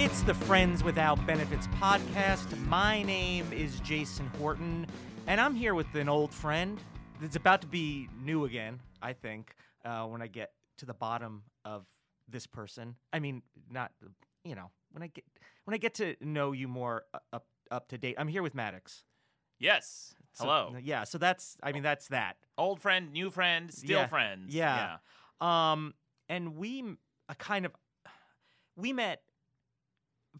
It's the Friends Without Benefits podcast. My name is Jason Horton, and I'm here with an old friend that's about to be new again, I think, uh, when I get to the bottom of this person. I mean, not, you know, when I get when I get to know you more uh, up up to date. I'm here with Maddox. Yes. So- Hello. yeah, so that's I mean that's that. Old friend, new friend, still Yeah. friends. Yeah. Um, and we a kind of we met.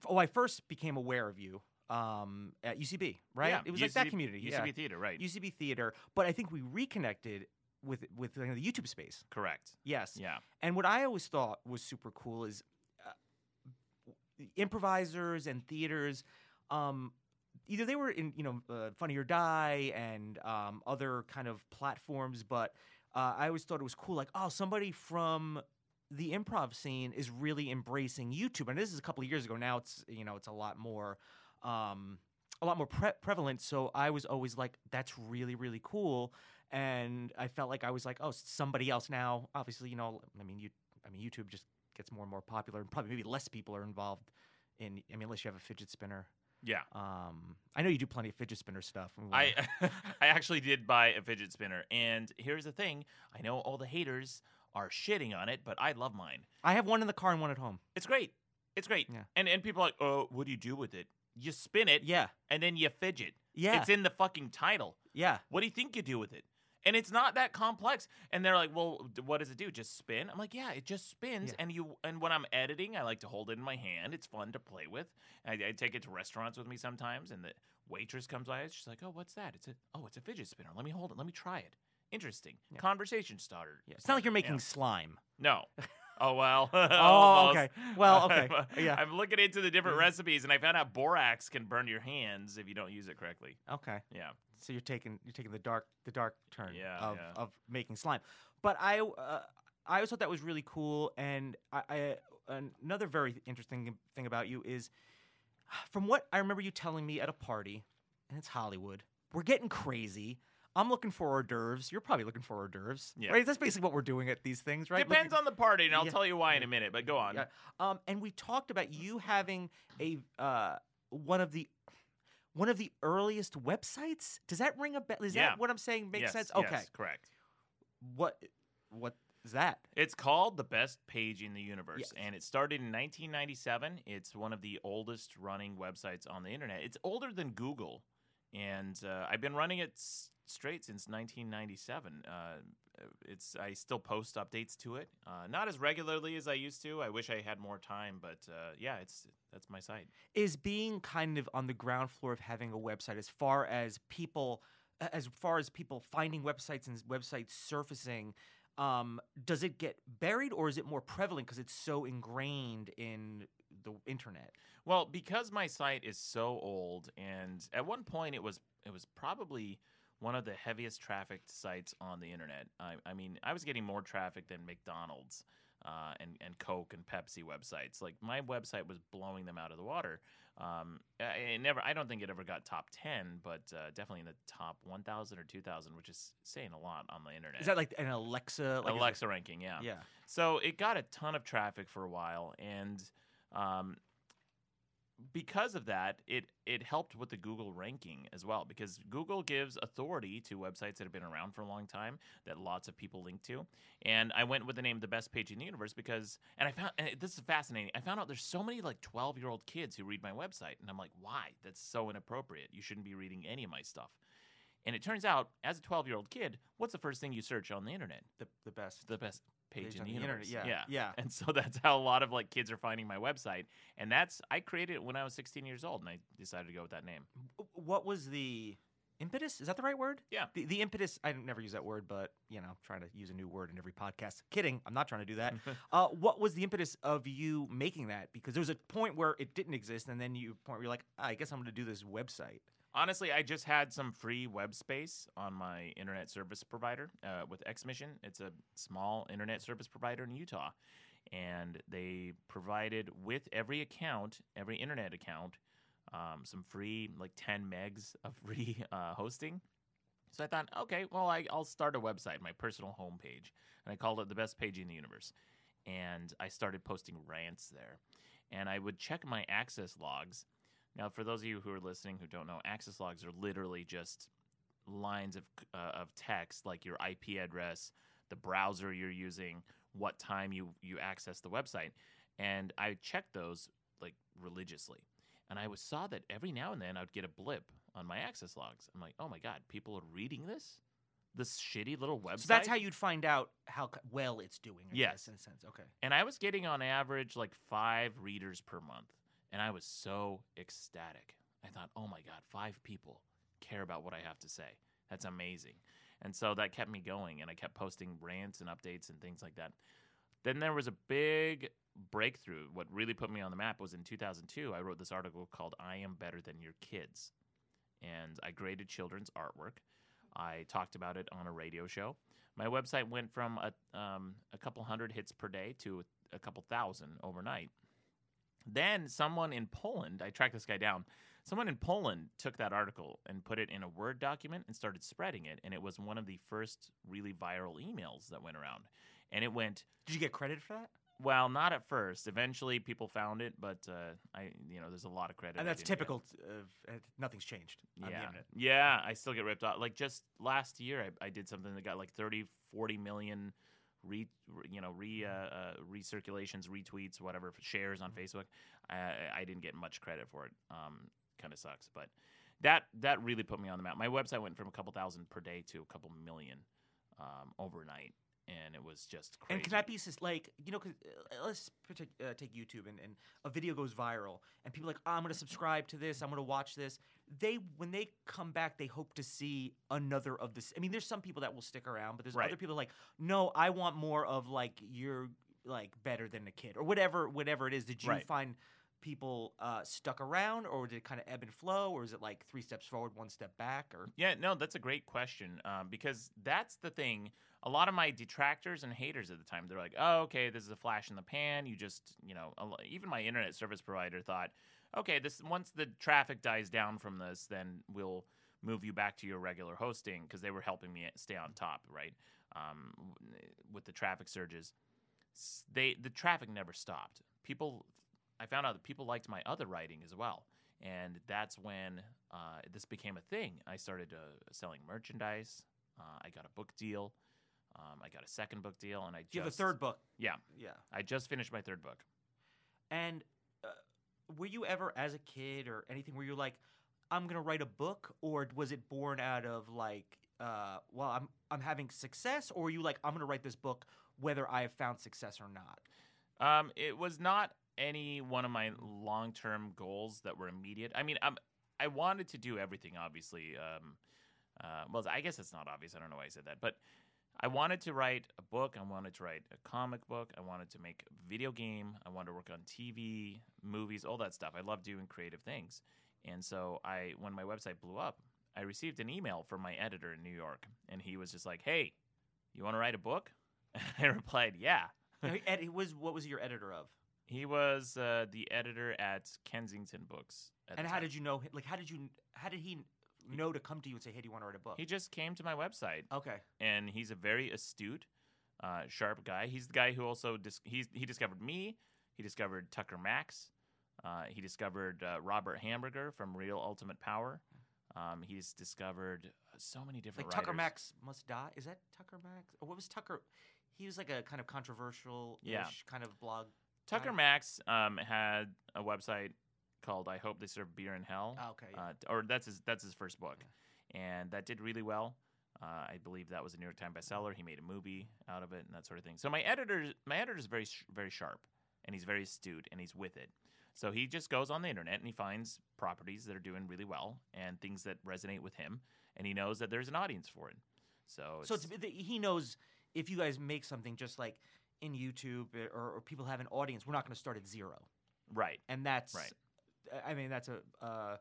Oh, I first became aware of you um, at UCB, right? Yeah, It was like that community, UCB yeah. Theater, right. UCB Theater. But I think we reconnected with with uh, the YouTube space. Correct. Yes. Yeah. And what I always thought was super cool is uh, improvisers and theaters. Um, either they were in you know uh, Funny or Die and um, other kind of platforms, but uh, I always thought it was cool. Like, oh, somebody from the improv scene is really embracing YouTube, and this is a couple of years ago. Now it's you know it's a lot more. Um, a lot more pre- prevalent, so I was always like, "That's really, really cool," and I felt like I was like, "Oh, somebody else now." Obviously, you know, I mean, you, I mean, YouTube just gets more and more popular, and probably maybe less people are involved in. I mean, unless you have a fidget spinner. Yeah. Um, I know you do plenty of fidget spinner stuff. I I actually did buy a fidget spinner, and here's the thing: I know all the haters are shitting on it, but I love mine. I have one in the car and one at home. It's great. It's great. Yeah. And and people are like, oh, what do you do with it? You spin it, Yeah, and then you fidget. yeah, It's in the fucking title. yeah. What do you think you do with it? And it's not that complex. And they're like, "Well, what does it do? Just spin?" I'm like, "Yeah, it just spins." Yeah. And you and when I'm editing, I like to hold it in my hand. It's fun to play with. I, I take it to restaurants with me sometimes, and the waitress comes by. She's like, "Oh, what's that?" It's a oh, it's a fidget spinner. Let me hold it. Let me try it. Interesting. Yeah. Conversation starter. yeah. It's not like you're making Yeah. slime. No. Oh well. Oh, okay. Well, okay. I'm, Yeah. I'm looking into the different Yeah. recipes, and I found out borax can burn your hands if you don't use it correctly. Okay. Yeah. So you're taking you're taking the dark the dark turn Yeah, of, yeah. of making slime. But I uh, I always thought that was really cool. And I, I another very interesting thing about you is from what I remember you telling me at a party, and it's Hollywood. We're getting crazy. I'm looking for hors d'oeuvres. You're probably looking for hors d'oeuvres. Yeah. Right? That's basically what we're doing at these things, right? Depends on the party, and I'll Yeah. tell you why in a minute. But go on. Yeah. Um, and we talked about you having a uh, one of the one of the earliest websites. Does that ring a bell? Is that what I'm saying makes Yes, sense? yes, Okay. correct. What what is that? It's called the best page in the universe, and it started in 1997. It's one of the oldest running websites on the internet. It's older than Google, and uh, I've been running it straight since 1997. Uh, it's I still post updates to it, uh, not as regularly as I used to. I wish I had more time, but uh, yeah, it's that's my site. Is being kind of on the ground floor of having a website as far as people as far as people finding websites and websites surfacing um, does it get buried or is it more prevalent because it's so ingrained in the internet? Well, because my site is so old, and at one point it was it was probably one of the heaviest trafficked sites on the internet. I, I mean, I was getting more traffic than McDonald's uh, and and Coke and Pepsi websites. Like my website was blowing them out of the water. Um, I- it never. I don't think it ever got top ten, but uh, definitely in the top one thousand or two thousand, which is saying a lot on the internet. Is that like an Alexa? Like Alexa ranking? Yeah. yeah. So it got a ton of traffic for a while, and um, because of that, it it helped with the Google ranking as well. Because Google gives authority to websites that have been around for a long time that lots of people link to. And I went with the name "The Best Page in the Universe" because, and I found and this is fascinating. I found out there's so many like 12 year old kids who read my website, and I'm like, why? That's so inappropriate. You shouldn't be reading any of my stuff. And it turns out, as a 12 year old kid, what's the first thing you search on the internet? The the best The best page, in on the, internet. Yeah, yeah. Yeah. And so that's how a lot of like kids are finding my website. And that's I created it when I was 16 years old, and I decided to go with that name. What was the impetus? Is that the right word? Yeah. The, the impetus. I never use that word, but you know, trying to use a new word in every podcast. Kidding. I'm not trying to do that. uh, what was the impetus of you making that? Because there was a point where it didn't exist, and then you point where you're like, "Ah, I guess I'm going to do this website. Honestly, I just had some free web space on my internet service provider uh, with Xmission. It's a small internet service provider in Utah. And they provided with every account, every internet account, um, some free, like 10 megs of free uh, hosting. So I thought, okay, well, I, I'll start a website, my personal homepage. And I called it the best page in the universe. And I started posting rants there. And I would check my access logs. Now, for those of you who are listening who don't know, access logs are literally just lines of, uh, of text like your IP address, the browser you're using, what time you, you access the website. And I checked those like religiously. And I was, saw that every now and then I would get a blip on my access logs. I'm like, oh my God, people are reading this? This shitty little website? So that's how you'd find out how well it's doing. I Yes. guess, in a sense. Okay. and I was getting on average like five readers per month. And I was so ecstatic. I thought, oh my God, five people care about what I have to say. That's amazing. And so that kept me going. And I kept posting rants and updates and things like that. Then there was a big breakthrough. What really put me on the map was in 2002, I wrote this article called I Am Better Than Your Kids. And I graded children's artwork. I talked about it on a radio show. My website went from a, um, a couple hundred hits per day to a couple thousand overnight. Then someone in Poland, I tracked this guy down. Someone in Poland took that article and put it in a Word document and started spreading it. And it was one of the first really viral emails that went around. And it went, Did you get credit for that? well, not at first. Eventually, people found it, but uh, I, you know, there's a lot of credit. And that's typical. Of, uh, nothing's changed Yeah. internet. Yeah, I still get ripped off. Like just last year, I, I did something that got like 30, 40 million re, you know, re uh, uh, recirculations, retweets, whatever, shares on Facebook. I, I didn't get much credit for it. Um, kind of sucks, but that that really put me on the map. My website went from a couple thousand per day to a couple million um, overnight, and it was just crazy. And can that be sus- like you know? Cause, uh, let's partic- uh, take YouTube and, and a video goes viral and people are like, oh, I'm going to subscribe to this. I'm going to watch this. They when they come back, they hope to see another of this. I mean, there's some people that will stick around, but there's Right. other people like, no, I want more of like you're like better than a kid or whatever whatever it is. Did you Right. find people uh, stuck around or did it kind of ebb and flow or is it like three steps forward, one step back or Yeah, no, that's a great question um, because that's the thing. A lot of my detractors and haters at the time, they're like, "Oh, okay, this is a flash in the pan. You just, you know." Even my internet service provider thought, "Okay, this once the traffic dies down from this, then we'll move you back to your regular hosting," because they were helping me stay on top, right? Um, with the traffic surges, they the traffic never stopped. People, I found out that people liked my other writing as well and that's when uh, this became a thing. I started uh, selling merchandise. Uh, I got a book deal. Um, I got a second book deal, and I just you have a third book? Yeah, Yeah. I just finished my third book. And were you ever, as a kid or anything, where you're like, I'm gonna write a book, or was it born out of like, uh, well, I'm I'm having success, or you like, I'm gonna write this book whether I have found success or not? Um, it was not any one of my long term goals that were immediate. I mean, i I wanted to do everything, obviously. Um, uh, well, I guess it's not obvious. I don't know why I said that, but I wanted to write a book. I wanted to write a comic book. I wanted to make a video game. I wanted to work on TV, movies, all that stuff. I love doing creative things. And so I, when my website blew up, I received an email from my editor in New York, and he was just like, "Hey, you want to write a book?" And I replied, "Yeah." Ed, he was what was your editor of? He was uh, the editor at Kensington Books. at And how time. did you know? Like, how did you? How did he know to come to you and say, "Hey, do you want to write a book?" He just came to my website, okay. and he's a very astute, uh, sharp guy. He's the guy who also dis- he's, he discovered me. He discovered Tucker Max. Uh, he discovered uh, Robert Hamburger from Real Ultimate Power. Um, he's discovered uh, so many different Like Tucker writers. Max must die. Is that Tucker Max? Or what was Tucker? He was like a kind of controversial Yeah. kind of blog. Tucker guy. Max um, had a website called "I Hope They Serve Beer in Hell." Oh, okay. yeah. uh, or that's his that's his first book, and that did really well. Uh, I believe that was a New York Times bestseller. He made a movie out of it and that sort of thing. So my editor, my editor is very, very sharp, and he's very astute, and he's with it. So he just goes on the internet and he finds properties that are doing really well and things that resonate with him, and he knows that there's an audience for it. So, So it's, he knows if you guys make something just like in YouTube or, or people have an audience, we're not going to start at zero, right. and that's Right. I mean that's a uh,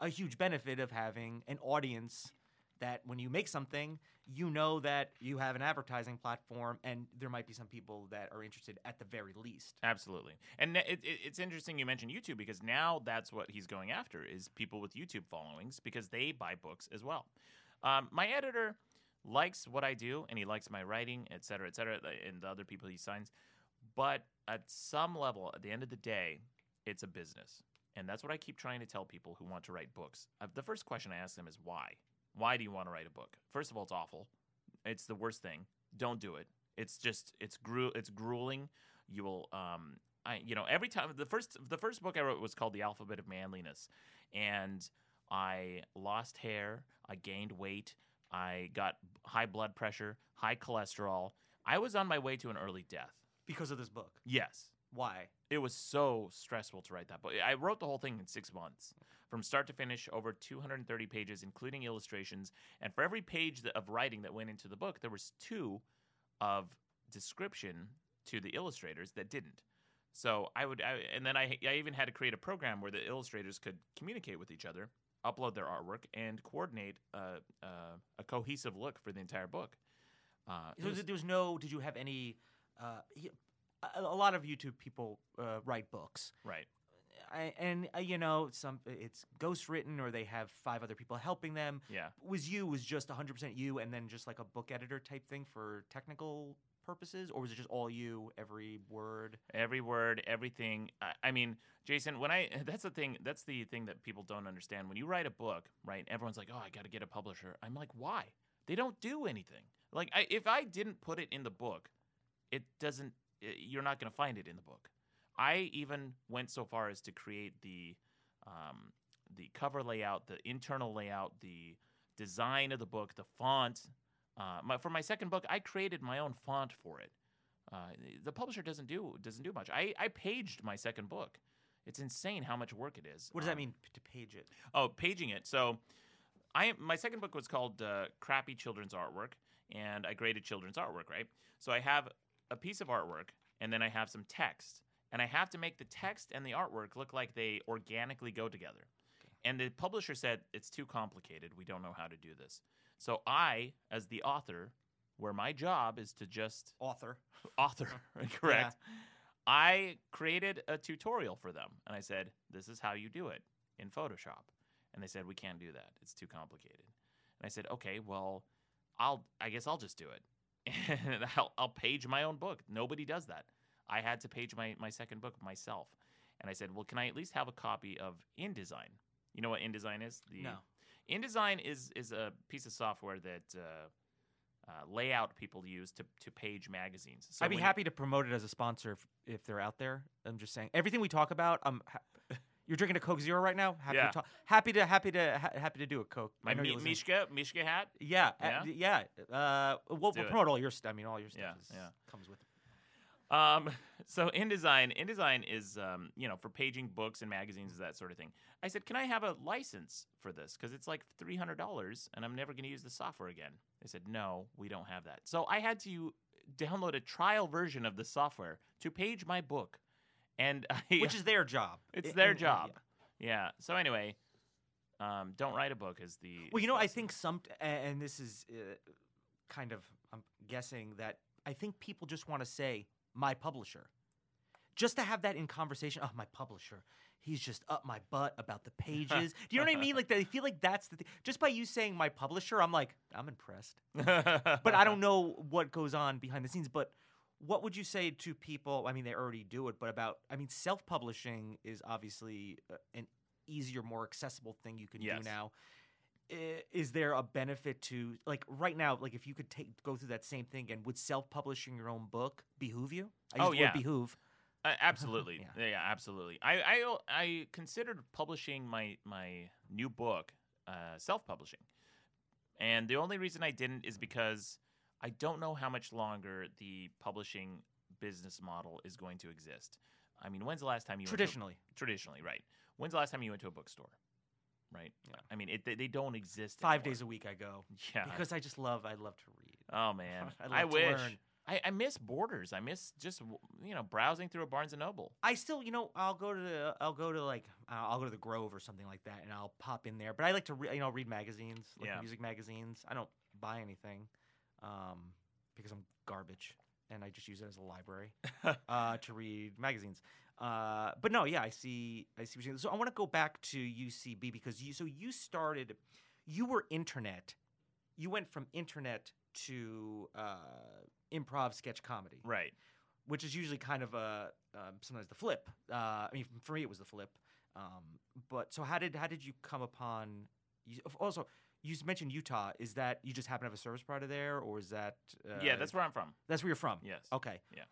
a huge benefit of having an audience that when you make something, you know that you have an advertising platform, and there might be some people that are interested at the very least. Absolutely, and it, it, it's interesting you mentioned YouTube because now that's what he's going after is people with YouTube followings because they buy books as well. Um, my editor likes what I do and he likes my writing, et cetera, et cetera, and the other people he signs. But at some level, at the end of the day, it's a business, and that's what I keep trying to tell people who want to write books. Uh, the first question I ask them is why. Why do you want to write a book? First of all, it's awful. It's the worst thing. Don't do it. It's just it's gru- it's grueling. You will um I you know every time the first the first book I wrote was called The Alphabet of Manliness, and I lost hair. I gained weight. I got high blood pressure, high cholesterol. I was on my way to an early death. Because of this book. Yes, Why? it was so stressful to write that book. I wrote the whole thing in six months, from start to finish, over 230 pages, including illustrations. And for every page of writing that went into the book, there was two of description to the illustrators that didn't. So I would, I, and then I, I even had to create a program where the illustrators could communicate with each other, upload their artwork, and coordinate a, a, a cohesive look for the entire book. Uh, So was- there was no. Did you have any? Uh, a, a lot of YouTube people uh, write books, right. I, and uh, you know, some it's ghost written or they have five other people helping them. Yeah. Was you was just 100 percent you, and then just like a book editor type thing for technical purposes, or was it just all you, every word? every word everything I, I mean jason when i that's the thing that's the thing that people don't understand when you write a book right everyone's like oh i got to get a publisher i'm like why they don't do anything like I, if i didn't put it in the book it doesn't you're not going to find it in the book i even went so far as to create the um, the cover layout the internal layout the design of the book the font uh, my, for my second book i created my own font for it uh, the publisher doesn't do doesn't do much. I, I paged my second book. It's insane how much work it is. What does that Um, mean to page it? Oh, paging it. So, I my second book was called uh, "Crappy Children's Artwork," and I graded children's artwork. Right. So I have a piece of artwork, and then I have some text, and I have to make the text and the artwork look like they organically go together. And the publisher said it's too complicated. We don't know how to do this. So I, as the author, where my job is to just Author. author, correct? I created a tutorial for them and I said, This is how you do it in Photoshop. And they said, We can't do that. It's too complicated. And I said, Okay, well, I'll I guess I'll just do it. And I'll, I'll page my own book. Nobody does that. I had to page my, my second book myself. And I said, Well, can I at least have a copy of InDesign? You know what InDesign is? The No. InDesign is is a piece of software that uh, uh, layout people use to to page magazines. So I'd be happy to promote it as a sponsor if, if they're out there. I'm just saying everything we talk about. I'm. Ha- you're drinking a Coke Zero right now. Happy Yeah. to talk. Happy to happy to ha- happy to do a Coke. My Mi- Mishka Mishka hat. Yeah, Yeah? uh, yeah. Uh, we'll, we'll promote all your stuff. I mean, all your stuff Yeah, is, yeah. comes with it. Um, so InDesign, InDesign is um, you know for paging books and magazines and that sort of thing. I said, can I have a license for this? Because it's like three hundred dollars, and I'm never going to use the software again. They said, no, we don't have that. So I had to download a trial version of the software to page my book, and I, Which is their job. it's I- their and- job. yeah. yeah. So anyway, um, don't write a book is the Well, you know, I think some, and this is uh, kind of, I'm guessing that I think people just want to say my publisher, just to have that in conversation. Oh, my publisher, he's just up my butt about the pages. Do you know what I mean? Like, they feel like that's the thing. Just by you saying my publisher, I'm like, I'm impressed. But I don't know what goes on behind the scenes. But what would you say to people? I mean, they already do it, but about, I mean, self publishing is obviously uh, an easier, more accessible thing you can Yes. do now. Is there a benefit to like right now? Like if you could take go through that same thing again, would self publishing your own book behoove you? I Oh, yeah. behoove. Uh, absolutely. Yeah. yeah. absolutely. I, I I considered publishing my my new book uh, self-publishing And the only reason I didn't is because I don't know how much longer the publishing business model is going to exist. I mean, when's the last time you went to Traditionally, traditionally, right? When's the last time you went to a bookstore? Right. Yeah. I mean, it, they, they don't exist. five anymore. days a week I go Yeah. because I just love. I love to read. oh man, I I, to wish. learn. I, I miss Borders. I miss just you know browsing through a Barnes and Noble. I still, you know, I'll go to the, I'll go to like, uh, I'll go to the Grove or something like that, and I'll pop in there. But I like to, re- you know, read magazines, like Yeah. music magazines. I don't buy anything, um, because I'm garbage, and I just use it as a library uh, to read magazines. Uh, but no, yeah, I see, I see. What you're saying. So I want to go back to UCB because you, so you started, you were internet, you went from internet to uh, improv sketch comedy right. which is usually kind of a um, sometimes the flip. Uh, I mean, for me, it was the flip. Um, but so how did how did you come upon? You, also, you mentioned Utah. Is that you just happen to have a service provider there, or is that? Uh, yeah, that's where I'm from. that's where you're from. Yes. Okay. Yeah.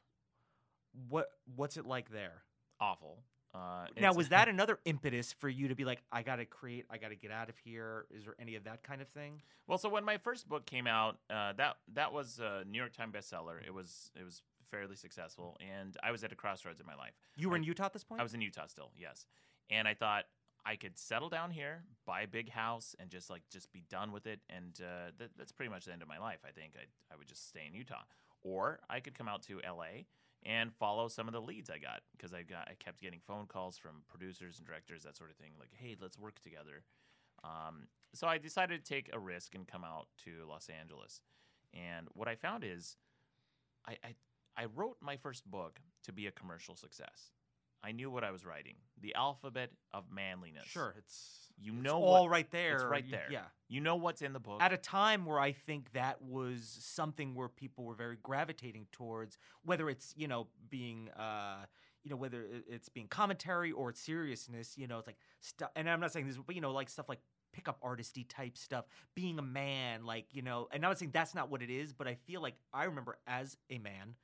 What What's it like there? Awful. Uh, now, was that another impetus for you to be like, I got to create, I got to get out of here? Is there any of that kind of thing? Well, so when my first book came out, uh, that that was a New York Times bestseller. It was it was fairly successful, and I was at a crossroads in my life. You were I- in Utah at this point. I was in Utah still, yes, and I thought I could settle down here, buy a big house, and just like just be done with it. And uh, that, that's pretty much the end of my life. I think I I would just stay in Utah, or I could come out to L.A. and follow some of the leads I got because I got I kept getting phone calls from producers and directors that sort of thing, like, hey, let's work together. Um, so I decided to take a risk and come out to Los Angeles. And what I found is, I, I I wrote my first book to be a commercial success. I knew what I was writing. The alphabet of manliness. Sure, it's You it's know all what- right there. right You- there. Yeah. You know what's in the book. at a time where I think that was something where people were very gravitating towards, whether it's you know being, uh, you know, whether it's being commentary or it's seriousness. You know, it's like stuff. And I'm not saying this, but you know, like stuff like pickup artisty type stuff, being a man, like you know. And I'm not saying that's not what it is, but I feel like I remember as a man.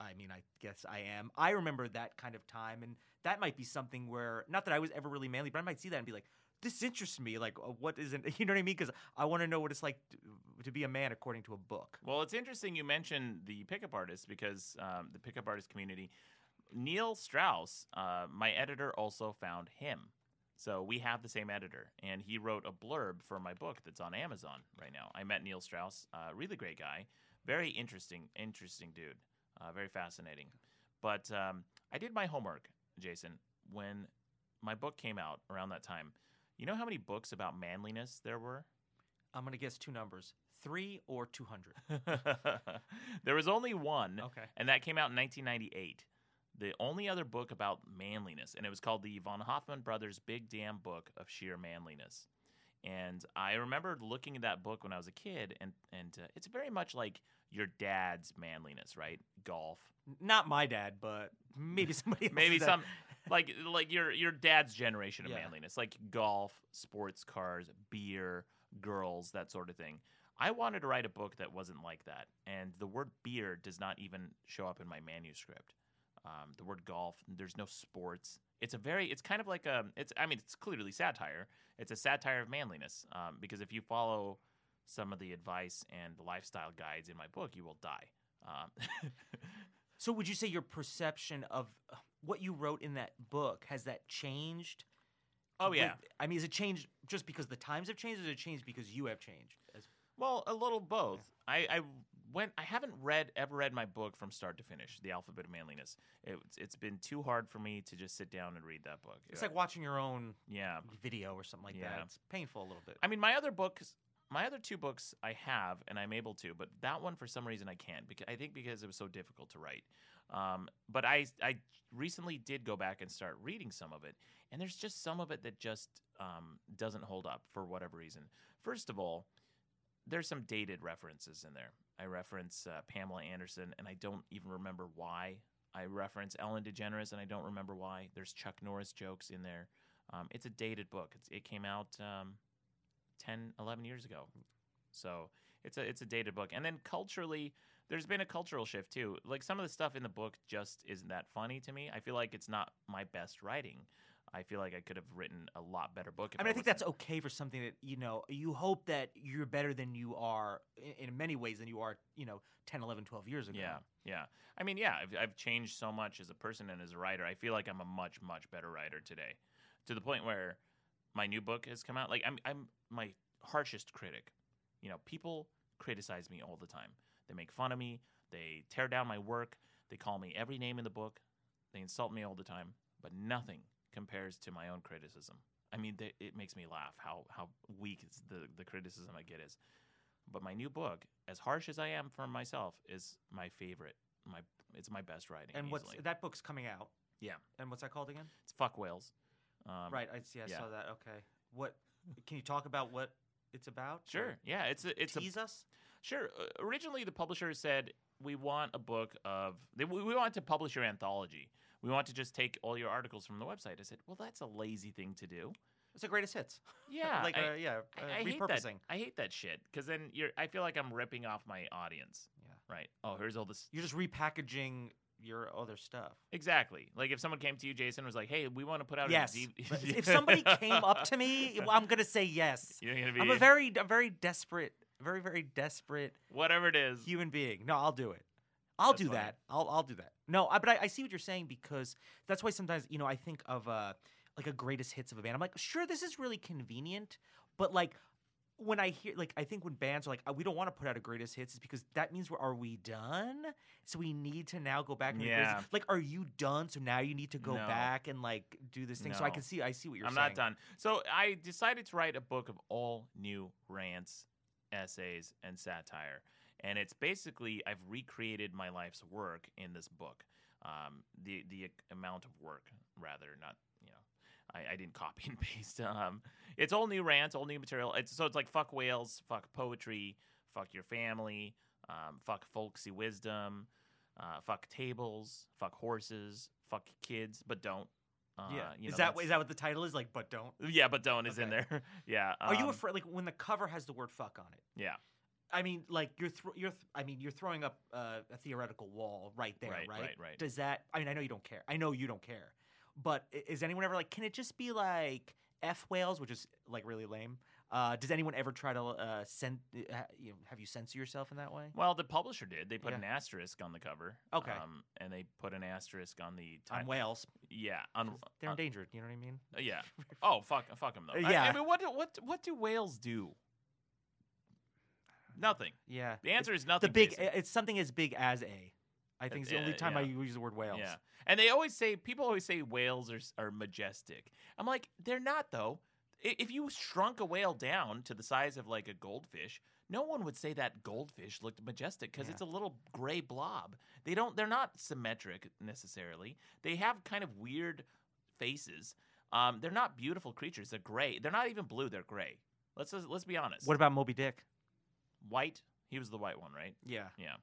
I mean, I guess I am. I remember that kind of time, and that might be something where, not that I was ever really manly, but I might see that and be like, this interests me. Like, uh, what isn't, you know what I mean? Because I want to know what it's like to, to be a man according to a book. Well, it's interesting you mentioned the pickup artists because um, the pickup artist community, Neil Strauss, uh, my editor, also found him. So we have the same editor, and he wrote a blurb for my book that's on Amazon right now. I met Neil Strauss, uh, really great guy, very interesting, interesting dude, uh, very fascinating. But um, I did my homework, Jason, when my book came out around that time. You know how many books about manliness there were? I'm going to guess two numbers three or 200. there was only one, Okay. and that came out in 1998. The only other book about manliness, and it was called the Von Hoffman Brothers Big Damn Book of Sheer Manliness. And I remember looking at that book when I was a kid, and and uh, it's very much like your dad's manliness, right? Golf, Not my dad, but maybe somebody else. maybe some like like your your dad's generation of Yeah. manliness, like golf, sports cars, beer, girls, that sort of thing. I wanted to write a book that wasn't like that, and the word beer does not even show up in my manuscript. Um, the word golf, there's no sports. It's a very, it's kind of like a, it's. I mean, it's clearly satire. It's a satire of manliness, um, because if you follow some of the advice and lifestyle guides in my book, you will die. Um, So, would you say your perception of uh, what you wrote in that book has that changed? oh with- yeah, I mean, has it changed just because the times have changed, or has it changed because you have changed? As- Well, a little both. I, I went. I haven't read ever read my book from start to finish, The Alphabet of Manliness. It's it's been too hard for me to just sit down and read that book. It's like watching your own yeah. video or something like Yeah. that. It's painful a little bit. I mean, my other books, my other two books, I have and I'm able to, but that one for some reason I can't. Because I think because it was so difficult to write. Um, but I I recently did go back and start reading some of it, and there's just some of it that just um, doesn't hold up for whatever reason. First of all, there's some dated references in there. I reference uh, Pamela Anderson, and I don't even remember why. I reference Ellen DeGeneres, and I don't remember why. There's Chuck Norris jokes in there. Um, it's a dated book. It's, it came out um, 10, 11 years ago. So it's a it's a dated book. And then culturally, there's been a cultural shift too. Like some of the stuff in the book just isn't that funny to me. I feel like it's not my best writing. I feel like I could have written a lot better book. I mean, I think wasn't- that's okay for something that you know. You hope that you're better than you are i- in many ways than you are, you know, 10, 11, 12 years ago. Yeah, yeah. I mean, yeah, I've, I've changed so much as a person and as a writer. I feel like I'm a much, much better writer today, to the point where my new book has come out. Like I'm, I'm my harshest critic. You know, people criticize me all the time. They make fun of me. They tear down my work. They call me every name in the book. They insult me all the time. But nothing compares to my own criticism. I mean, they, it makes me laugh how how weak the the criticism I get is. But my new book, as harsh as I am for myself, is my favorite. My it's my best writing. And what's that book's coming out? Yeah. And what's that called again? It's fuck whales. Um, right. I see. I yeah. saw that. Okay. What? Can you talk about what it's about? Sure. Yeah. It's a it's a tease us. Sure. Uh, originally, the publisher said we want a book of we we want to publish your anthology. We want to just take all your articles from the website. I said, well, that's a lazy thing to do. It's the greatest hits. Yeah, like I, uh, yeah, uh, I, I hate repurposing. that. I hate that shit because then you're. I feel like I'm ripping off my audience. Yeah. Right. Oh, here's all this. You're just repackaging your other stuff. Exactly. Like if someone came to you, Jason, was like, "Hey, we want to put out Yes. a D- if somebody came up to me, I'm gonna say yes. you're gonna be I'm a very, a very desperate, very, very desperate whatever it is. human being. No, I'll do it. I'll That's do funny. that. I'll I'll do that. No, I, but I, I see what you're saying because that's why sometimes you know I think of uh like a greatest hits of a band. I'm like, sure, this is really convenient, but like when I hear like I think when bands are like, "Uh, we don't want to put out a greatest hits, is because that means we're are we done? So we need to now go back. And Yeah. Like, are you done? So now you need to go No. back and like do this thing. So I can see. I see what you're I'm saying. not done. So I decided to write a book of all new rants, essays, and satire. And it's basically I've recreated my life's work in this book. Um, the the amount of work, rather, not I, I didn't copy and paste. Um, it's all new rants, all new material. It's so it's like fuck whales, fuck poetry, fuck your family, um, fuck folksy wisdom, uh, fuck tables, fuck horses, fuck kids, but don't. Uh, yeah. you is know, that that's- that what the title is? Like, but don't. yeah, but don't is in there. yeah. Are you um, afraid? Like when the cover has the word "fuck" on it. Yeah. I mean, like you're thro- you're th- I mean, you're throwing up uh, a theoretical wall right there, Right, right? right, right. Does that? I mean, I know you don't care. I know you don't care. But is anyone ever like, can it just be like f whales, which is like really lame? Uh, does anyone ever try to uh, send? Uh, you know, have you censor yourself in that way? Well, the publisher did. They put Yeah. an asterisk on the cover. Okay. Um, and they put an asterisk on the On whales, Yeah. On, they're on- endangered. You know what I mean? uh, yeah. Oh fuck, fuck them though. Yeah. I- I, mean, what do, what what do whales do? Nothing. Yeah. The answer is The nothing. big. Jason. It's something as big as a. I think it's the only time I use the word whales. Yeah. And they always say people always say whales are are majestic. I'm like, they're not though. If you shrunk a whale down to the size of like a goldfish, no one would say that goldfish looked majestic because Yeah. it's a little gray blob. They don't they're not symmetric necessarily. They have kind of weird faces. Um, they're not beautiful creatures. They're gray. They're not even blue. They're gray. Let's let's be honest. What about Moby Dick? white? He was the white one, right? Yeah. Yeah.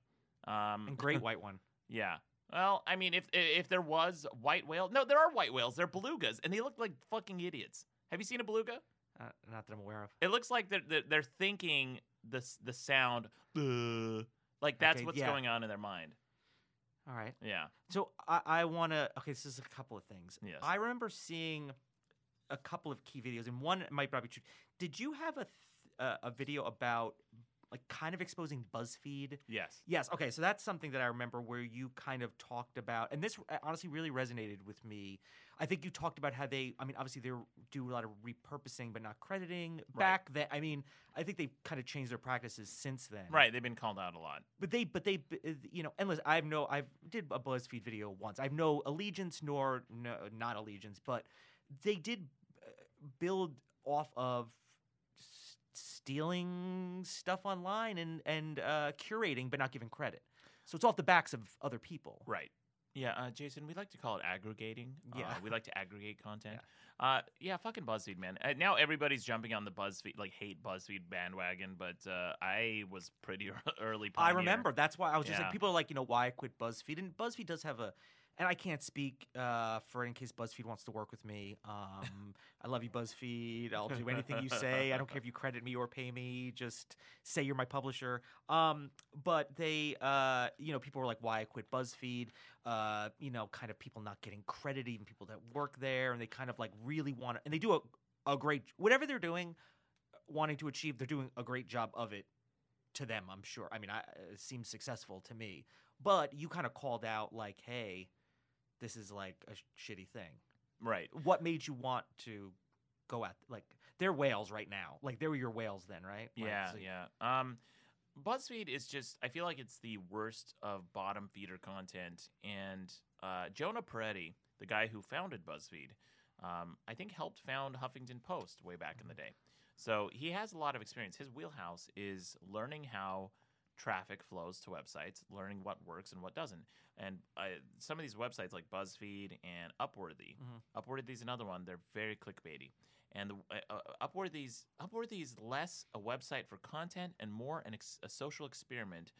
Um, And great white one. yeah. Well, I mean, if if there was white whale, no, there are white whales. They're belugas, and they look like fucking idiots. Have you seen a beluga? Uh, not that I'm aware of. It looks like they're they're, they're thinking the the sound, like that's Okay, what's yeah. going on in their mind. All right. Yeah. So I, I want to. Okay, this is a couple of things. Yes. I remember seeing a couple of key videos, and one might not be true. Did you have a th- uh, a video about like kind of exposing BuzzFeed? Yes. Yes. Okay. So that's something that I remember where you kind of talked about, and this uh, honestly really resonated with me. I think you talked about how they, I mean, obviously they do a lot of repurposing, but not crediting. Back then, I mean, I think they've kind of changed their practices since then. Right. They've been called out a lot. But they, but they, uh, you know, endless. I've no, I've did a BuzzFeed video once. I've no allegiance nor no, not allegiance, but they did uh, build off of stealing stuff online and and uh, curating, but not giving credit. So it's off the backs of other people. Right. Yeah, uh, Jason, we like to call it aggregating. Yeah. Uh, we like to aggregate content. Yeah. Uh, yeah, fucking BuzzFeed, man. Uh, now everybody's jumping on the BuzzFeed, like hate BuzzFeed bandwagon, but uh, I was pretty early. I remember. That's why I was just Yeah. like, people are like, you know, why I quit BuzzFeed, and BuzzFeed does have a and I can't speak uh, for in case BuzzFeed wants to work with me. Um, I love you, BuzzFeed. I'll do anything you say. I don't care if you credit me or pay me. Just say you're my publisher. Um, but they, uh, you know, people were like, "Why I quit BuzzFeed?" Uh, you know, kind of people not getting credit, even people that work there, and they kind of like really want to, and they do a, a great whatever they're doing, wanting to achieve. They're doing a great job of it. To them, I'm sure. I mean, I, it seems successful to me. But you kind of called out like, "Hey." This is like a sh- shitty thing. Right. What made you want to go at like they're whales right now? Like they were your whales then, right? Like, Yeah, so- yeah. Um, BuzzFeed is just, I feel like it's the worst of bottom feeder content. And uh, Jonah Peretti, the guy who founded BuzzFeed, um, I think helped found Huffington Post way back in the day. So he has a lot of experience. His wheelhouse is learning how traffic flows to websites, learning what works and what doesn't. And uh, some of these websites like BuzzFeed and Upworthy, Mhm. is another one. They're very clickbaity. And the, uh, uh, Upworthy's Upworthy's less a website for content and more an ex- a social experiment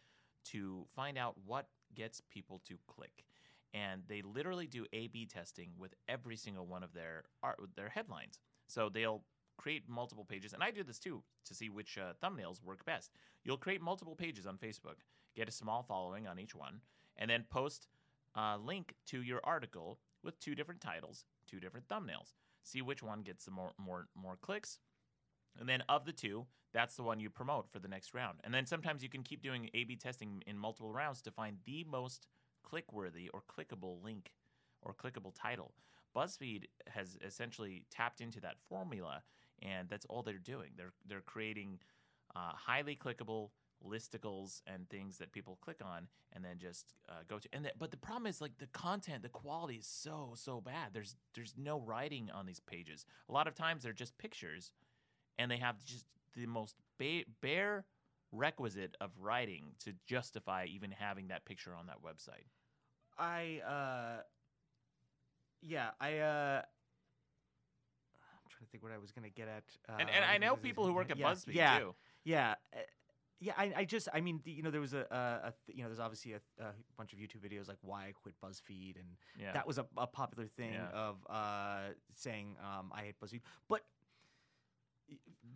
to find out what gets people to click. And they literally do A/B testing with every single one of their art, their headlines. So they'll create multiple pages, and I do this too to see which uh, thumbnails work best. You'll create multiple pages on Facebook, get a small following on each one, and then post a link to your article with two different titles, two different thumbnails. See which one gets the more more more clicks, and then of the two, that's the one you promote for the next round. And then sometimes you can keep doing A/B testing in multiple rounds to find the most click-worthy or clickable link or clickable title. BuzzFeed has essentially tapped into that formula, and that's all they're doing. They're they're creating uh, highly clickable listicles and things that people click on and then just uh, go to. And the, but the problem is like the content, the quality is so so bad. There's there's no writing on these pages. A lot of times they're just pictures, and they have just the most ba- bare requisite of writing to justify even having that picture on that website. I uh yeah, I uh think what I was going to get at. Uh, and and I know people who work at yeah, BuzzFeed yeah, too. Yeah. uh, Yeah, I, I just, I mean, the, you know, there was a, a, a you know, there's obviously a, a bunch of YouTube videos like why I quit BuzzFeed, and Yeah. that was a, a popular thing Yeah. of uh, saying um, I hate BuzzFeed. But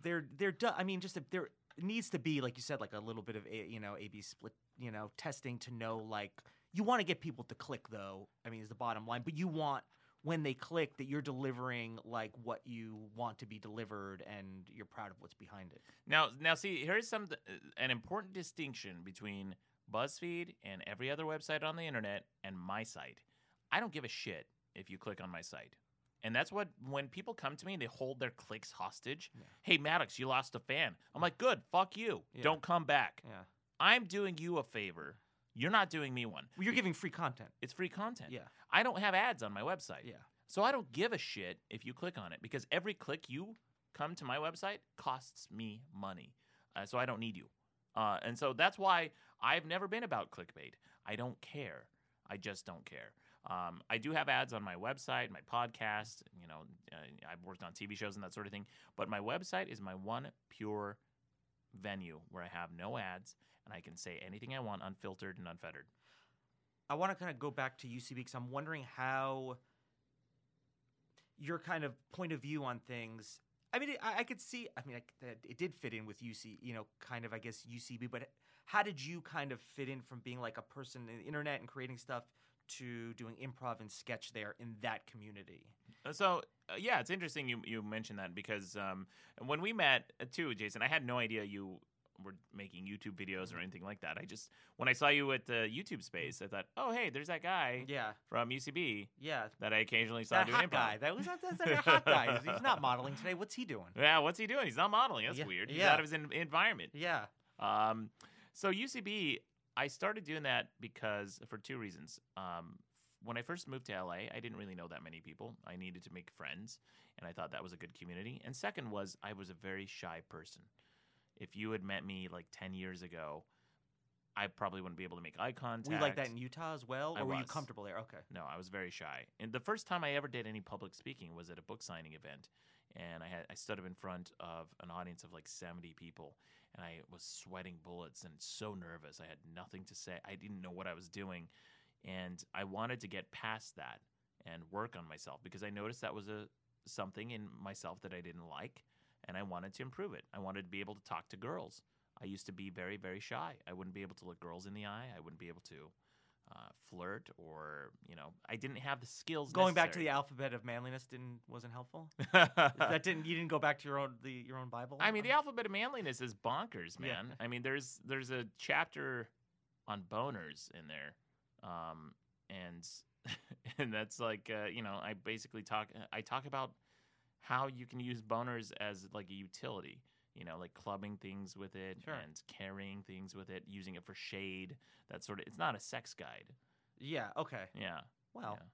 there, there, do, I mean, just a, there needs to be, like you said, like a little bit of a, you know, A/B split, you know, testing to know, like, you want to get people to click, though. I mean, is the bottom line, but you want when they click that you're delivering like what you want to be delivered, and you're proud of what's behind it. Now, now, see, here's some uh, an important distinction between BuzzFeed and every other website on the internet and my site. I don't give a shit if you click on my site, and that's what when people come to me and they hold their clicks hostage. Yeah. Hey, Maddox, you lost a fan. I'm like, good, fuck you. Yeah. Don't come back. Yeah, I'm doing you a favor. You're not doing me one. well, you're giving free content. It's free content. Yeah, I don't have ads on my website. yeah. So I don't give a shit if you click on it because every click you come to my website costs me money. Uh, so I don't need you. Uh, and so that's why I've never been about clickbait. I don't care. I just don't care. Um, I do have ads on my website, my podcast. You know, uh, I've worked on TV shows and that sort of thing. But my website is my one pure venue where I have no ads and I can say anything I want, unfiltered and unfettered. I want to kind of go back to UCB because I'm wondering how your kind of point of view on things. I mean, I, I could see. I mean, I, it did fit in with UC, you know, kind of, I guess UCB. But how did you kind of fit in from being like a person in the internet and creating stuff to doing improv and sketch there in that community? Uh, So uh, yeah, it's interesting you you mentioned that because um, when we met uh, too, Jason, I had no idea you were making YouTube videos or anything like that. I just when I saw you at the YouTube space, I thought, oh hey, there's that guy Yeah, from UCB yeah. that I occasionally saw That doing hot improv. guy. That was that, that's that hot guy. He's not modeling today. What's he doing? Yeah, what's he doing? He's not modeling. That's Yeah, weird. He's yeah. out of his en- environment. Yeah. Um, so UCB, I started doing that because for two reasons. Um, when I first moved to LA, I didn't really know that many people. I needed to make friends, and I thought that was a good community. And second was I was a very shy person. If you had met me like ten years ago, I probably wouldn't be able to make eye contact. Were you like that in Utah as well, I or were you comfortable there? Okay. No, I was very shy. And the first time I ever did any public speaking was at a book signing event. And I had I stood up in front of an audience of like 70 people and I was sweating bullets and so nervous. I had nothing to say. I didn't know what I was doing. and I wanted to get past that and work on myself because I noticed that was a something in myself that I didn't like, and I wanted to improve it. I wanted to be able to talk to girls. I used to be very, very shy. I wouldn't be able to look girls in the eye. I wouldn't be able to uh, flirt, or you know, I didn't have the skills. Going back to the alphabet of manliness didn't wasn't helpful. that didn't you didn't go back to your own the your own Bible. I mean, the alphabet of manliness is bonkers, Yeah. man. I mean, there's there's a chapter on boners in there, um, and and that's like uh, you know, I basically talk I talk about how you can use boners as like a utility. You know, like clubbing things with it Sure. and carrying things with it, using it for shade. That sort of. It's not a sex guide. yeah. Okay. Yeah. Well, yeah.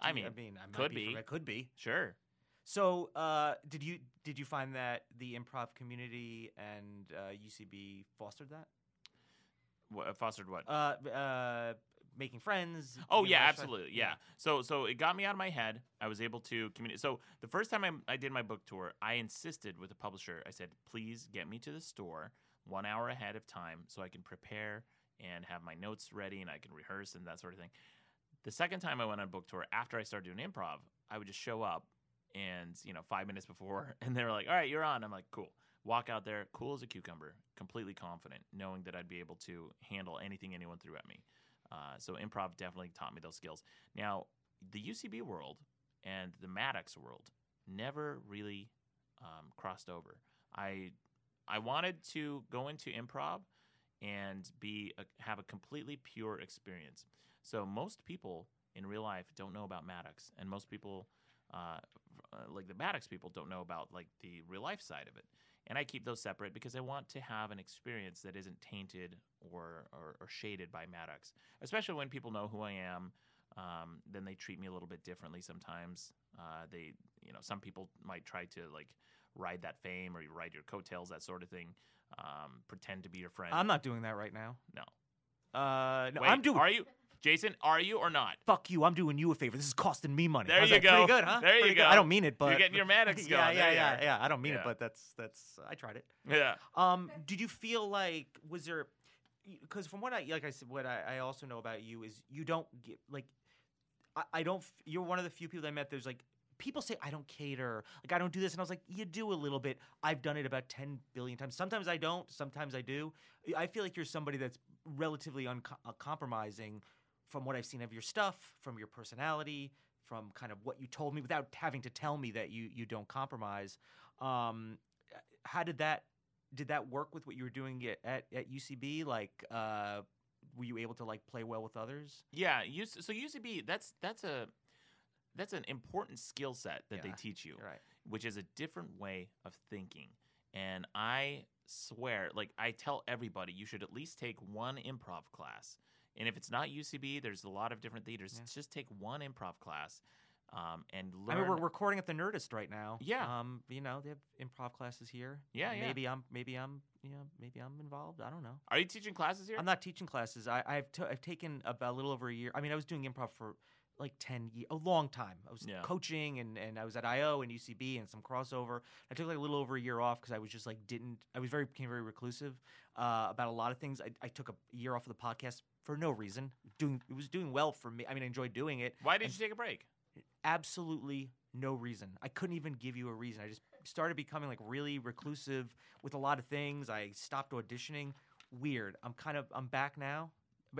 I mean, I mean, I could be. be. It could be. sure. So, uh, did you did you find that the improv community and uh, UCB fostered that? What, fostered what? Uh, uh, making friends. Oh yeah, absolutely. Yeah. So so it got me out of my head. I was able to communicate. So the first time I, I did my book tour, I insisted with the publisher. I said, please get me to the store one hour ahead of time so I can prepare and have my notes ready and I can rehearse and that sort of thing. The second time I went on book tour, after I started doing improv, I would just show up and you know five minutes before, and they were like, "All right, you're on." I'm like, "Cool." Walk out there, cool as a cucumber, completely confident, knowing that I'd be able to handle anything anyone threw at me. Uh, so improv definitely taught me those skills. Now, the UCB world and the Maddox world never really um, crossed over. I I wanted to go into improv and be a, have a completely pure experience. So most people in real life don't know about Maddox, and most people, uh, uh, like the Maddox people, don't know about like the real life side of it. And I keep those separate because I want to have an experience that isn't tainted or, or, or shaded by Maddox. Especially when people know who I am, um, then they treat me a little bit differently sometimes. Uh, they, you know, some people might try to like ride that fame or you ride your coattails, that sort of thing. Um, pretend to be your friend. I'm not doing that right now. No. Uh, no, Wait, I'm doing. Are you, Jason? Are you or not? Fuck you! I'm doing you a favor. This is costing me money. There How's you that? Pretty good, huh? There you Pretty good. go. I don't mean it, but You're getting your Maddox yeah, going. yeah, There you yeah, yeah. I don't mean it, but that's that's. I tried it. Yeah. Um, did you feel like was there? Because from what I like, I said, what I, I also know about you is you don't get like, I, I don't. You're one of the few people I met. There's like people say I don't cater, like I don't do this, and I was like, you do a little bit. I've done it about ten billion times. Sometimes I don't. Sometimes I do. I feel like you're somebody that's relatively uncompromising from what I've seen of your stuff, from your personality, from kind of what you told me without having to tell me that you you don't compromise. Um, how did that did that work with what you were doing at, at, at UCB? Like, uh, were you able to like play well with others? Yeah, so UCB that's that's a that's an important skill set that they teach you, right. which is a different way of thinking. And I swear, like I tell everybody, you should at least take one improv class. And if it's not UCB, there's a lot of different theaters. Yeah. Just take one improv class um, and I mean, we're recording at the Nerdist right now. Yeah. Um, you know, they have improv classes here. Yeah, yeah. Maybe I'm, maybe I'm, you know, maybe I'm involved. I don't know. Are you teaching classes here? I'm not teaching classes. I, I've t- I've taken about a little over a year. I mean, I was doing improv for like ten years, a long time. I was Yeah. coaching and, and I was at IO and UCB and some crossover. I took like a little over a year off because I was just like didn't. I was very became very reclusive uh, about a lot of things. I, I took a year off of the podcast for no reason. Doing it was doing well for me. I mean, I enjoyed doing it. Why did and- you take a break? Absolutely no reason. I couldn't even give you a reason. I just started becoming like really reclusive with a lot of things. I stopped auditioning. Weird. I'm kind of I'm back now.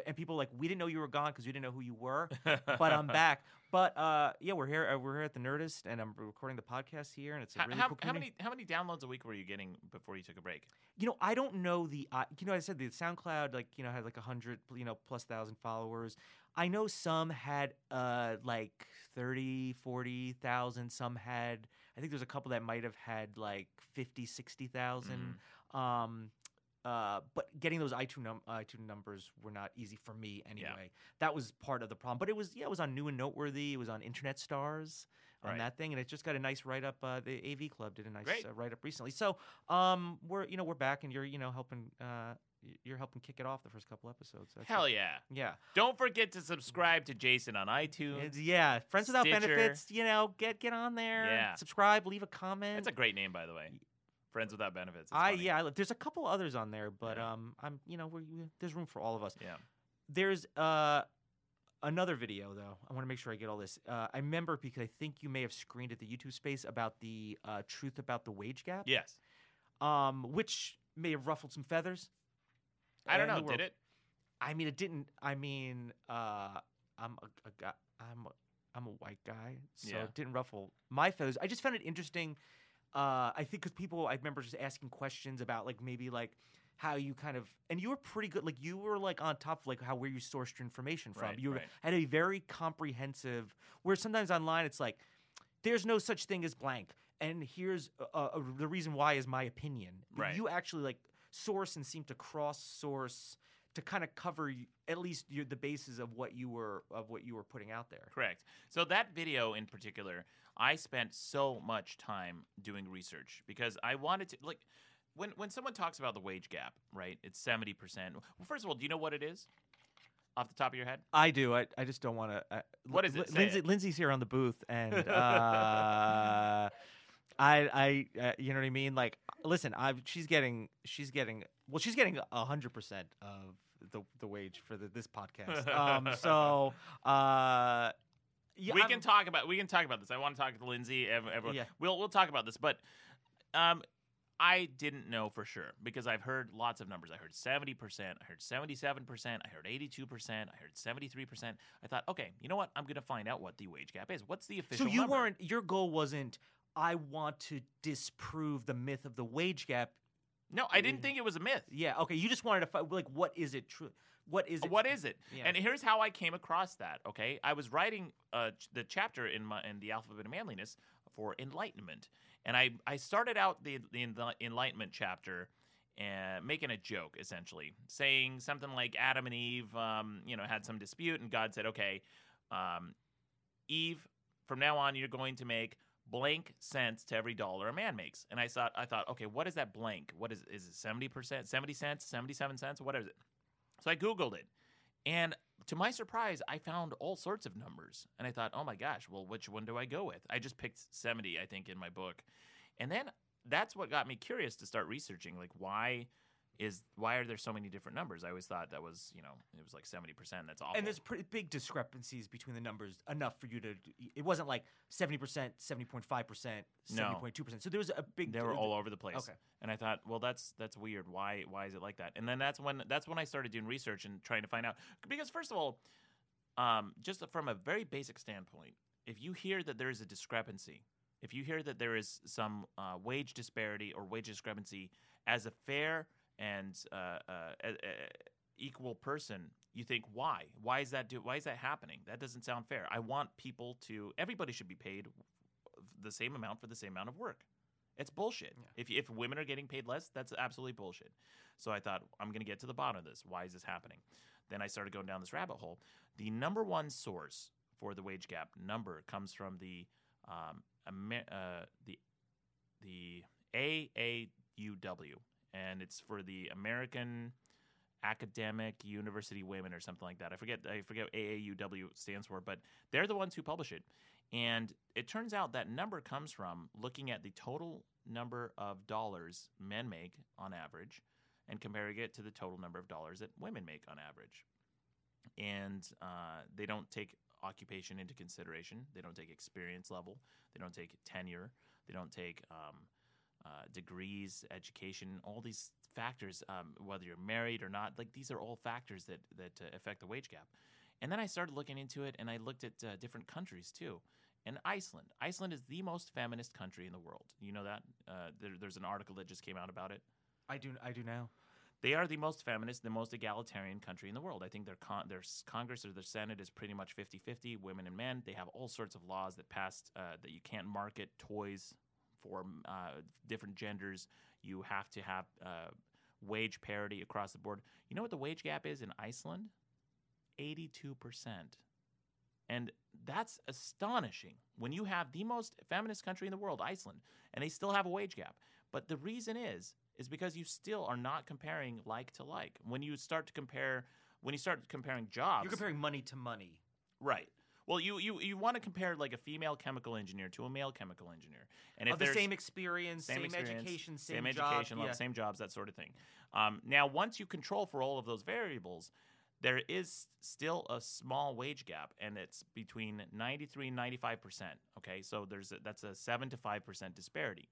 And people like we didn't know you were gone because we didn't know who you were. but I'm back. But uh, yeah, we're here. Uh, we're here at the Nerdist, and I'm recording the podcast here, and it's a How, really how, cool how many how many downloads a week were you getting before you took a break? You know, I don't know the. Uh, you know, I said the SoundCloud, like you know, had like a hundred, you know, plus thousand followers. I know some had uh like 30, 40,000. Some had. I think there's a couple that might have had like 50, 60,000. Um, uh, but getting those iTunes num- iTunes numbers were not easy for me anyway. That was part of the problem. But it was yeah, it was on New and Noteworthy. It was on Internet Stars on Right. that thing, and it just got a nice write up. Uh, the AV Club did a nice uh, write up recently. So um, we're you know we're back, and you're you know helping uh, you're helping kick it off the first couple episodes. That's Hell it. yeah! yeah. Don't forget to subscribe to Jason on iTunes. It's- yeah, friends without benefits. You know, get get on there. Yeah. subscribe, leave a comment. That's a great name, by the way. Friends without benefits. It's I funny. yeah, I, there's a couple others on there, but Yeah. um, I'm you know we're, we there's room for all of us. Yeah. There's uh, another video though. I want to make sure I get all this. Uh, I remember because I think you may have screened at the YouTube space about the uh, truth about the wage gap. Yes. Um, which may have ruffled some feathers. I don't know. Did it? I mean, it didn't. I mean, uh, I'm a, a guy. I'm a, I'm a white guy, so Yeah. it didn't ruffle my feathers. I just found it interesting. Uh, I think because people, I remember just asking questions about like maybe like how you kind of, and you were pretty good. Like you were like on top of like how where you sourced your information from. Right, you were- right. had a very comprehensive. Where sometimes online it's like, there's no such thing as blank, and here's uh, uh, the reason why is my opinion. Right. You actually like source and seem to cross source to kind of cover at least your, the basis of what you were of what you were putting out there. Correct. So that video in particular, I spent so much time doing research because I wanted to like when when someone talks about the wage gap, right? It's seventy percent. Well, first of all, do you know what it is? Off the top of your head? I do. I, I just don't want to. Uh, What is it? Say Lindsay, it. Lindsay's here on the booth, and uh, I, I, uh, you know what I mean. Like, listen, I, she's getting, she's getting, well, she's getting a hundred percent of the the wage for the, this podcast. Um, so, uh, yeah, we I'm- can talk about we can talk about this. I want to talk to Lindsay. Everyone. Yeah. We'll we'll talk about this, but um, I didn't know for sure because I've heard lots of numbers. I heard seventy percent. I heard seventy-seven percent. I heard eighty-two percent. I heard seventy-three percent. I thought, okay, you know what? I'm going to find out what the wage gap is. What's the official? So you number? weren't. Your goal wasn't. I want to disprove the myth of the wage gap. No, I didn't think it was a myth. Yeah. Okay. You just wanted to find like what is it true? What is it? What is it? Yeah. And here's how I came across that. Okay, I was writing uh, ch- the chapter in my in the alphabet of manliness for enlightenment, and I I started out the the enlightenment chapter. And making a joke, essentially, saying something like Adam and Eve, um, you know, had some dispute, and God said, "Okay, um, Eve, from now on, you're going to make blank cents to every dollar a man makes." And I thought, I thought, okay, what is that blank? What is is it? Seventy percent, seventy cents, seventy-seven cents? What is it? So I Googled it. And to my surprise, I found all sorts of numbers. And I thought, oh my gosh, well, which one do I go with? I just picked 70, I think, in my book. And then that's what got me curious to start researching like, why is why are there so many different numbers? I always thought that was, you know, it was like 70%. That's awful. And there's pretty big discrepancies between the numbers enough for you to. It wasn't like seventy percent, seventy point five percent, No. seventy point two percent. So there was a big. they were all over the place. Okay. And I thought, well, that's that's weird. Why why is it like that? And then that's when that's when I started doing research and trying to find out. Because first of all, um, just from a very basic standpoint, if you hear that there is a discrepancy, if you hear that there is some uh, wage disparity or wage discrepancy, as a fair and uh, uh, uh, equal person, you think why? Why is that do? Why is that happening? That doesn't sound fair. I want people to. Everybody should be paid the same amount for the same amount of work. It's bullshit. Yeah. If if women are getting paid less, that's absolutely bullshit. So I thought I'm going to get to the bottom of this. Why is this happening? Then I started going down this rabbit hole. The number one source for the wage gap number comes from the um, uh, the the AAUW, and it's for the American Academic University Women or something like that. I forget I forget what AAUW stands for, but they're the ones who publish it. And it turns out that number comes from looking at the total number of dollars men make on average and comparing it to the total number of dollars that women make on average. And uh, they don't take occupation into consideration. They don't take experience level. They don't take tenure. They don't take um, uh, degrees, education, all these factors, um, whether you're married or not. Like these are all factors that that uh, affect the wage gap. And then I started looking into it, and I looked at uh, different countries too. And Iceland, Iceland is the most feminist country in the world. You know that? Uh, there, there's an article that just came out about it. I do. I do now. They are the most feminist, the most egalitarian country in the world. I think their con- their Congress or their Senate is pretty much 50-50, women and men. They have all sorts of laws that passed uh, that you can't market toys for uh, different genders. You have to have uh, wage parity across the board. You know what the wage gap is in Iceland? 82%. And that's astonishing when you have the most feminist country in the world, Iceland, and they still have a wage gap. But the reason is is because you still are not comparing like to like. When you start to compare when you start comparing jobs You're comparing money to money. Right. Well, you you, you want to compare like a female chemical engineer to a male chemical engineer, and if Of the same experience, same, experience, education, same, same job, education, level, yeah. same jobs, that sort of thing. Um, now, once you control for all of those variables, there is still a small wage gap, and it's between 93 and 95 percent. Okay, so there's a, that's a seven to five percent disparity.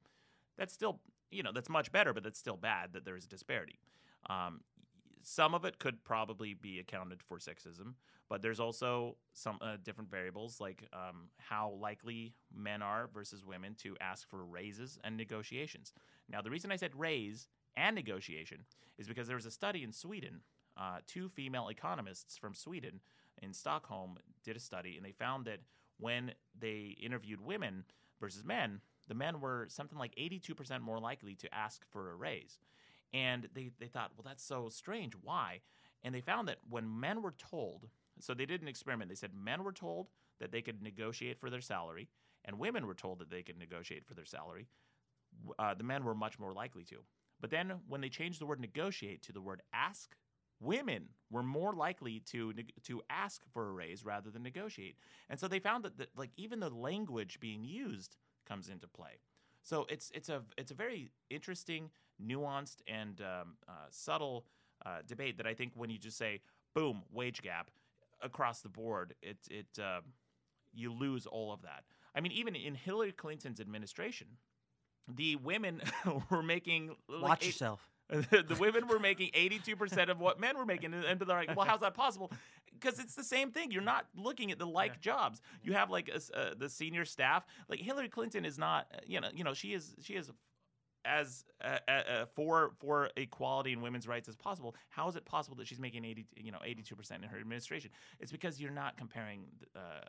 That's still, you know, that's much better, but that's still bad that there's a disparity. Um, some of it could probably be accounted for sexism, but there's also some uh, different variables like um, how likely men are versus women to ask for raises and negotiations. Now, the reason I said raise and negotiation is because there was a study in Sweden. Uh, two female economists from Sweden in Stockholm did a study, and they found that when they interviewed women versus men, the men were something like 82% more likely to ask for a raise. And they, they thought, well, that's so strange. Why? And they found that when men were told, so they did an experiment, they said men were told that they could negotiate for their salary, and women were told that they could negotiate for their salary, uh, the men were much more likely to. But then when they changed the word negotiate to the word ask, women were more likely to to ask for a raise rather than negotiate. And so they found that, that like even the language being used comes into play. So it's it's a it's a very interesting, nuanced, and um, uh, subtle uh, debate that I think when you just say boom wage gap across the board, it it uh, you lose all of that. I mean, even in Hillary Clinton's administration, the women were making like Watch eight- yourself. the women were making 82% of what men were making and they're like well how's that possible? Because it's the same thing. You're not looking at the like jobs. You have like a uh, the senior staff. Like hillary clinton is not you know you know she is she is as uh, uh, uh, for for equality and women's rights as possible. How is it possible that she's making 80 you know 82% in her administration? It's because you're not comparing uh,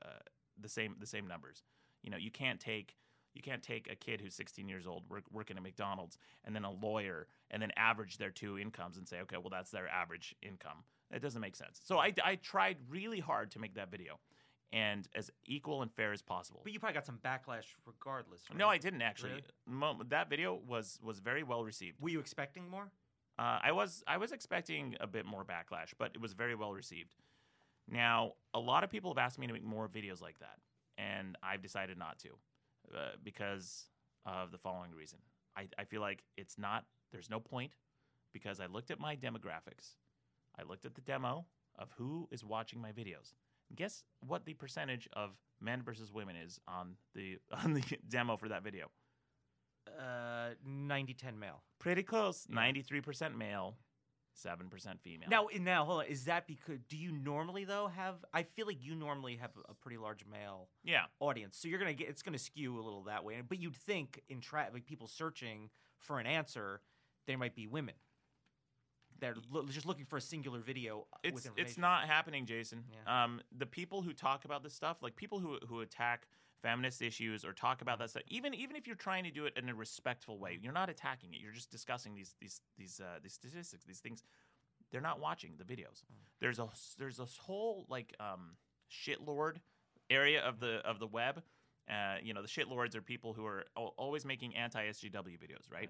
the same the same numbers. You know you can't take you can't take a kid who's 16 years old work, working at McDonald's and then a lawyer and then average their two incomes and say, okay, well, that's their average income. It doesn't make sense. So I, I tried really hard to make that video and as equal and fair as possible. But you probably got some backlash regardless. No. I didn't actually. Really? That video was was very well received. Were you expecting more? Uh, I was I was expecting a bit more backlash, but it was very well received. Now, a lot of people have asked me to make more videos like that, and I've decided not to uh, because of the following reason. I, I feel like it's not. There's no point because I looked at my demographics. I looked at the demo of who is watching my videos. Guess what the percentage of men versus women is on the on the demo for that video? Uh, 90-10 male. Pretty close. Yeah. Ninety-three percent male, seven percent female. Now, now, hold on. Is that because? Do you normally though have? I feel like you normally have a pretty large male yeah, audience, so you're gonna get. It's gonna skew a little that way. But you'd think in tra- like people searching for an answer, there might be women. They're lo- just looking for a singular video uh, with it's it's not happening, Jason. Yeah. Um, the people who talk about this stuff, like people who who attack feminist issues or talk about that stuff, even even if you're trying to do it in a respectful way, you're not attacking it. You're just discussing these these these uh, these statistics, these things. They're not watching the videos. Mm. There's a there's this whole like um, shitlord area of the of the web. Uh, you know, the shitlords are people who are always making anti SJW videos, right?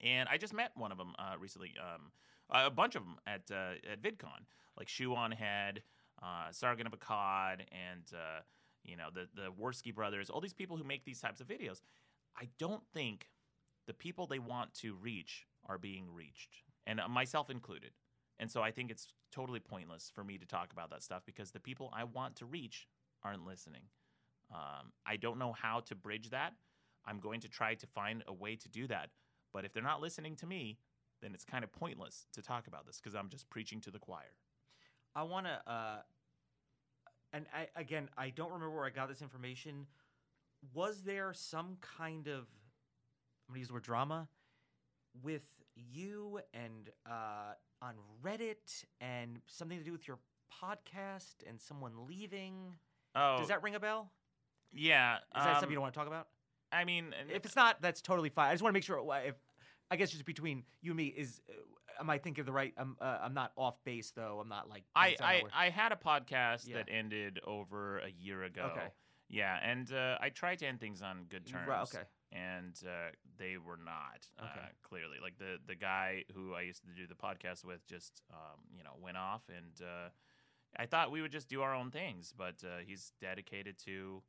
And I just met one of them uh, recently. Um, a bunch of them at uh, at VidCon, like Shoe on Head, uh, Sargon of Akkad, and uh, you know the the Worski brothers. All these people who make these types of videos. I don't think the people they want to reach are being reached, and uh, myself included. And so I think it's totally pointless for me to talk about that stuff because the people I want to reach aren't listening. Um, I don't know how to bridge that. I'm going to try to find a way to do that. But if they're not listening to me, then it's kind of pointless to talk about this because I'm just preaching to the choir. I want to, uh, and I, again, I don't remember where I got this information. Was there some kind of, I'm going to use the word drama, with you and uh, on Reddit and something to do with your podcast and someone leaving? Oh, Does that ring a bell? yeah. Is that um, something you don't want to talk about? I mean, If it's not, that's totally fine. I just want to make sure. If I guess just between you and me is, uh, am I thinking of the right? I'm uh, I'm not off base though. I'm not like I, I. I had a podcast Yeah. that ended over a year ago. Okay. Yeah, and uh, I tried to end things on good terms. Right, okay. And uh, they were not uh, Okay. clearly like the the guy who I used to do the podcast with just um, you know went off, and uh, I thought we would just do our own things, but uh, he's dedicated to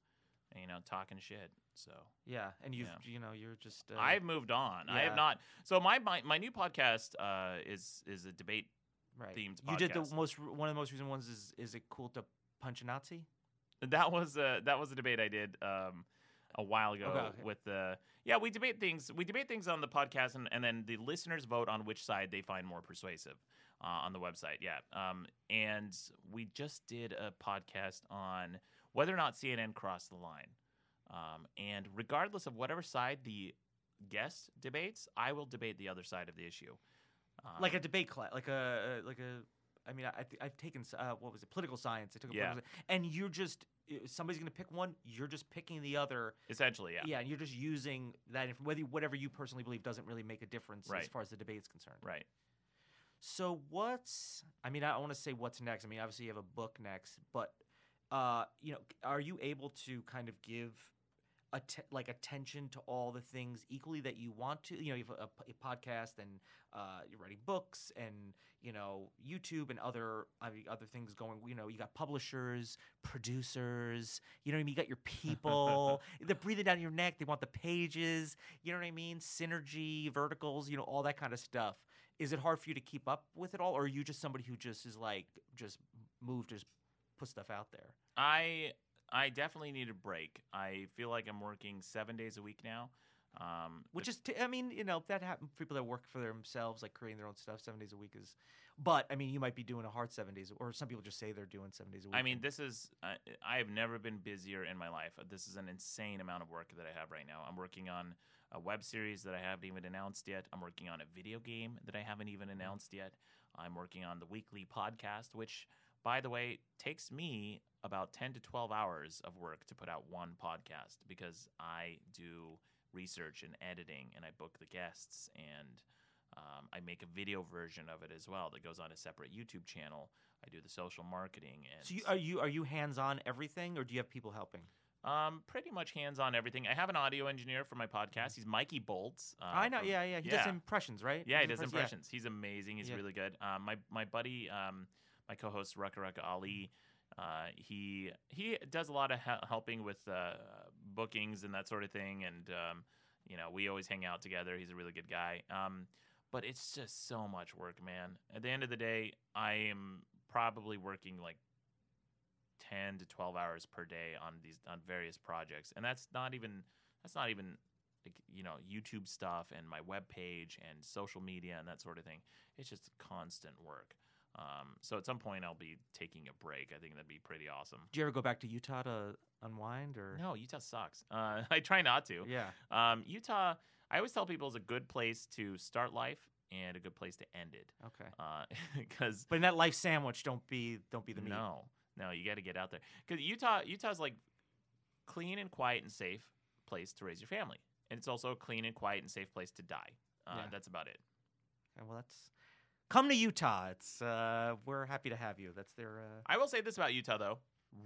you know talking shit. So Yeah, and you Yeah. you know you're just uh, I've moved on. I have not. So my my, my new podcast uh, is is a debate Right. themed You did the most one of the most recent ones is is it cool to punch a Nazi? That was a that was a debate I did um, a while ago Okay, okay. with the yeah we debate things we debate things on the podcast and, and then the listeners vote on which side they find more persuasive uh, on the website yeah um, and we just did a podcast on whether or not CNN crossed the line um, and regardless of whatever side the guest debates I will debate the other side of the issue um, like a debate class, like a uh, like a. I mean, I, I've taken uh, what was it, political science. I took a Yeah. political sci- and you're just somebody's gonna pick one. You're just picking the other. essentially yeah Yeah, and you're just using that. Whether whatever you personally believe doesn't really make a difference as far as the debate is concerned. right So what's? I mean, I want to say what's next. I mean, obviously you have a book next, but uh, you know, are you able to kind of give att- like attention to all the things equally that you want to? You know, you have a, a podcast and uh, you're writing books and you know YouTube and other I mean, other things going. You know, you got publishers, producers. You know what I mean? You got your people. they're breathing down your neck. They want the pages. You know what I mean? Synergy, verticals. You know, all that kind of stuff is it hard for you to keep up with it all or are you just somebody who just is like just moved, just put stuff out there I I definitely need a break. I feel like I'm working seven days a week now. Um, which is t- i mean you know that happens people that work for themselves like creating their own stuff seven days a week is but i mean you might be doing a hard seven days or some people just say they're doing seven days a week I mean, this is I I have never been busier in my life. This is an insane amount of work that I have right now. I'm working on a web series that I haven't even announced yet. I'm working on a video game that I haven't even announced yet. I'm working on the weekly podcast, which, by the way, takes me about 10 to 12 hours of work to put out one podcast because I do research and editing and I book the guests and um, I make a video version of it as well that goes on a separate YouTube channel. I do the social marketing and so you, are you are you hands on everything or do you have people helping um, pretty much hands on everything. I have an audio engineer for my podcast. He's Mikey Bolts. Uh, i know from- yeah yeah he does impressions right Yeah, he does impres- impressions. He's amazing. He's Yeah. really good. Um, my my buddy, um, my co-host Rucka Rucka Ali, uh, he he does a lot of he- helping with uh, bookings and that sort of thing. And um, you know, we always hang out together. He's a really good guy. Um, but it's just so much work, man. At the end of the day, I am probably working like 10 to 12 hours per day on these on various projects and that's not even that's not even like you know youtube stuff and my web page and social media and that sort of thing it's just constant work um, so at some point i'll be taking a break. I think that'd be pretty awesome. Do you ever go back to utah to unwind or? No utah sucks. Uh, i try not to. Yeah. Um, utah i always tell people is a good place to start life and a good place to end it. Okay. Because but in that life sandwich don't be don't be the meat. No, no, you got to get out there. Because Utah, Utah's like clean and quiet and safe place to raise your family, and it's also a clean and quiet and safe place to die. Uh, Yeah. That's about it. Okay, well that's come to utah it's uh we're happy to have you that's their uh I will say this about Utah though: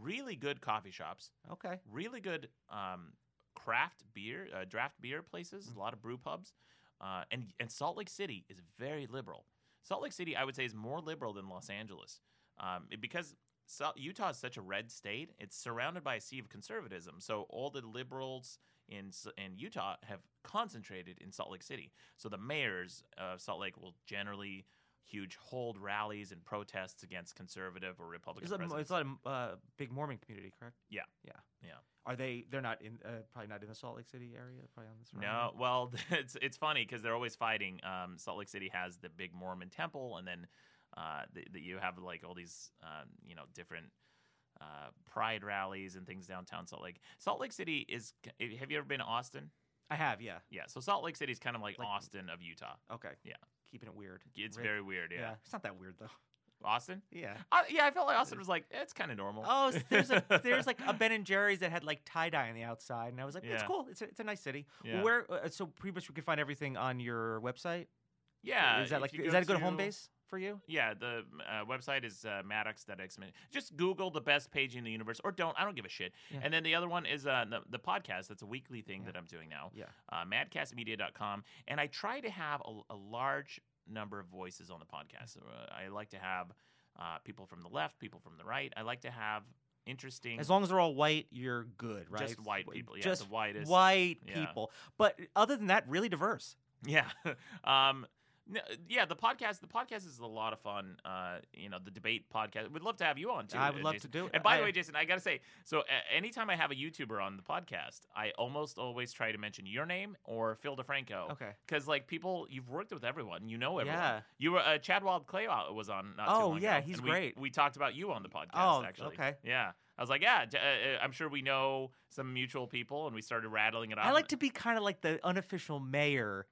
really good coffee shops, okay really good um, craft beer, uh, draft beer places, Mm. a lot of brew pubs, uh, and and Salt Lake City is very liberal. Salt Lake City, I would say, is more liberal than Los Angeles, um, it- because Sal- Utah is such a red state. It's surrounded by a sea of conservatism. So all the liberals in in Utah have concentrated in Salt Lake City. So the mayors of Salt Lake will generally huge hold rallies and protests against conservative or Republican It's a, it's a lot of uh, big Mormon community, correct? Yeah. yeah, Yeah. Are they? They're not in. Uh, probably not in the Salt Lake City area. Probably on this. No, well, it's it's funny because they're always fighting. Um, Salt Lake City has the big Mormon temple, and then uh, the, the, you have like all these, um, you know, different uh, pride rallies and things downtown Salt Lake. Salt Lake City is. Have you ever been to Austin? I have. Yeah. Yeah, so Salt Lake City is kind of like, Like- Austin of Utah. Okay. Yeah. Keeping it weird. It's Rick. very weird. Yeah, It's not that weird though. Austin. Yeah. Uh, yeah, I felt like Austin was like it's kind of normal. Oh, s- there's a there's like a Ben and Jerry's that had like tie dye on the outside, and I was like, it's Yeah. cool. It's a, it's a nice city. Yeah. Where uh, so pretty much we can find everything on your website. yeah. Is that like is that a good home base for you? Yeah, the uh, website is uh, maddox.x. Just Google the best page in the universe, or don't. I don't give a shit. Yeah. And then the other one is uh, the, the podcast. That's a weekly thing Yeah. that I'm doing now. Yeah. Uh, madcastmedia.com. And I try to have a, a large number of voices on the podcast. Uh, I like to have uh, people from the left, people from the right. I like to have interesting. As long as they're all white, you're good, right? Just white people, yeah, Just the whitest. white people. But other than that, really diverse. Yeah. um, No, yeah, the podcast. The podcast is a lot of fun. Uh, you know, the debate podcast. We'd love to have you on too. I would uh, love Jason. to do it. And by I- the way, Jason, I gotta say, so anytime I have a YouTuber on the podcast, I almost always try to mention your name or Phil DeFranco. Okay. Because like people, you've worked with everyone, you know everyone. Yeah. You were uh, Chad Wild Clay uh, was on. Not too Oh, long yeah, ago, he's we- great. We talked about you on the podcast. Oh, actually. okay. Yeah. I was like, yeah, uh, uh, I'm sure we know some mutual people, and we started rattling it off. I like to be kind of like the unofficial mayor,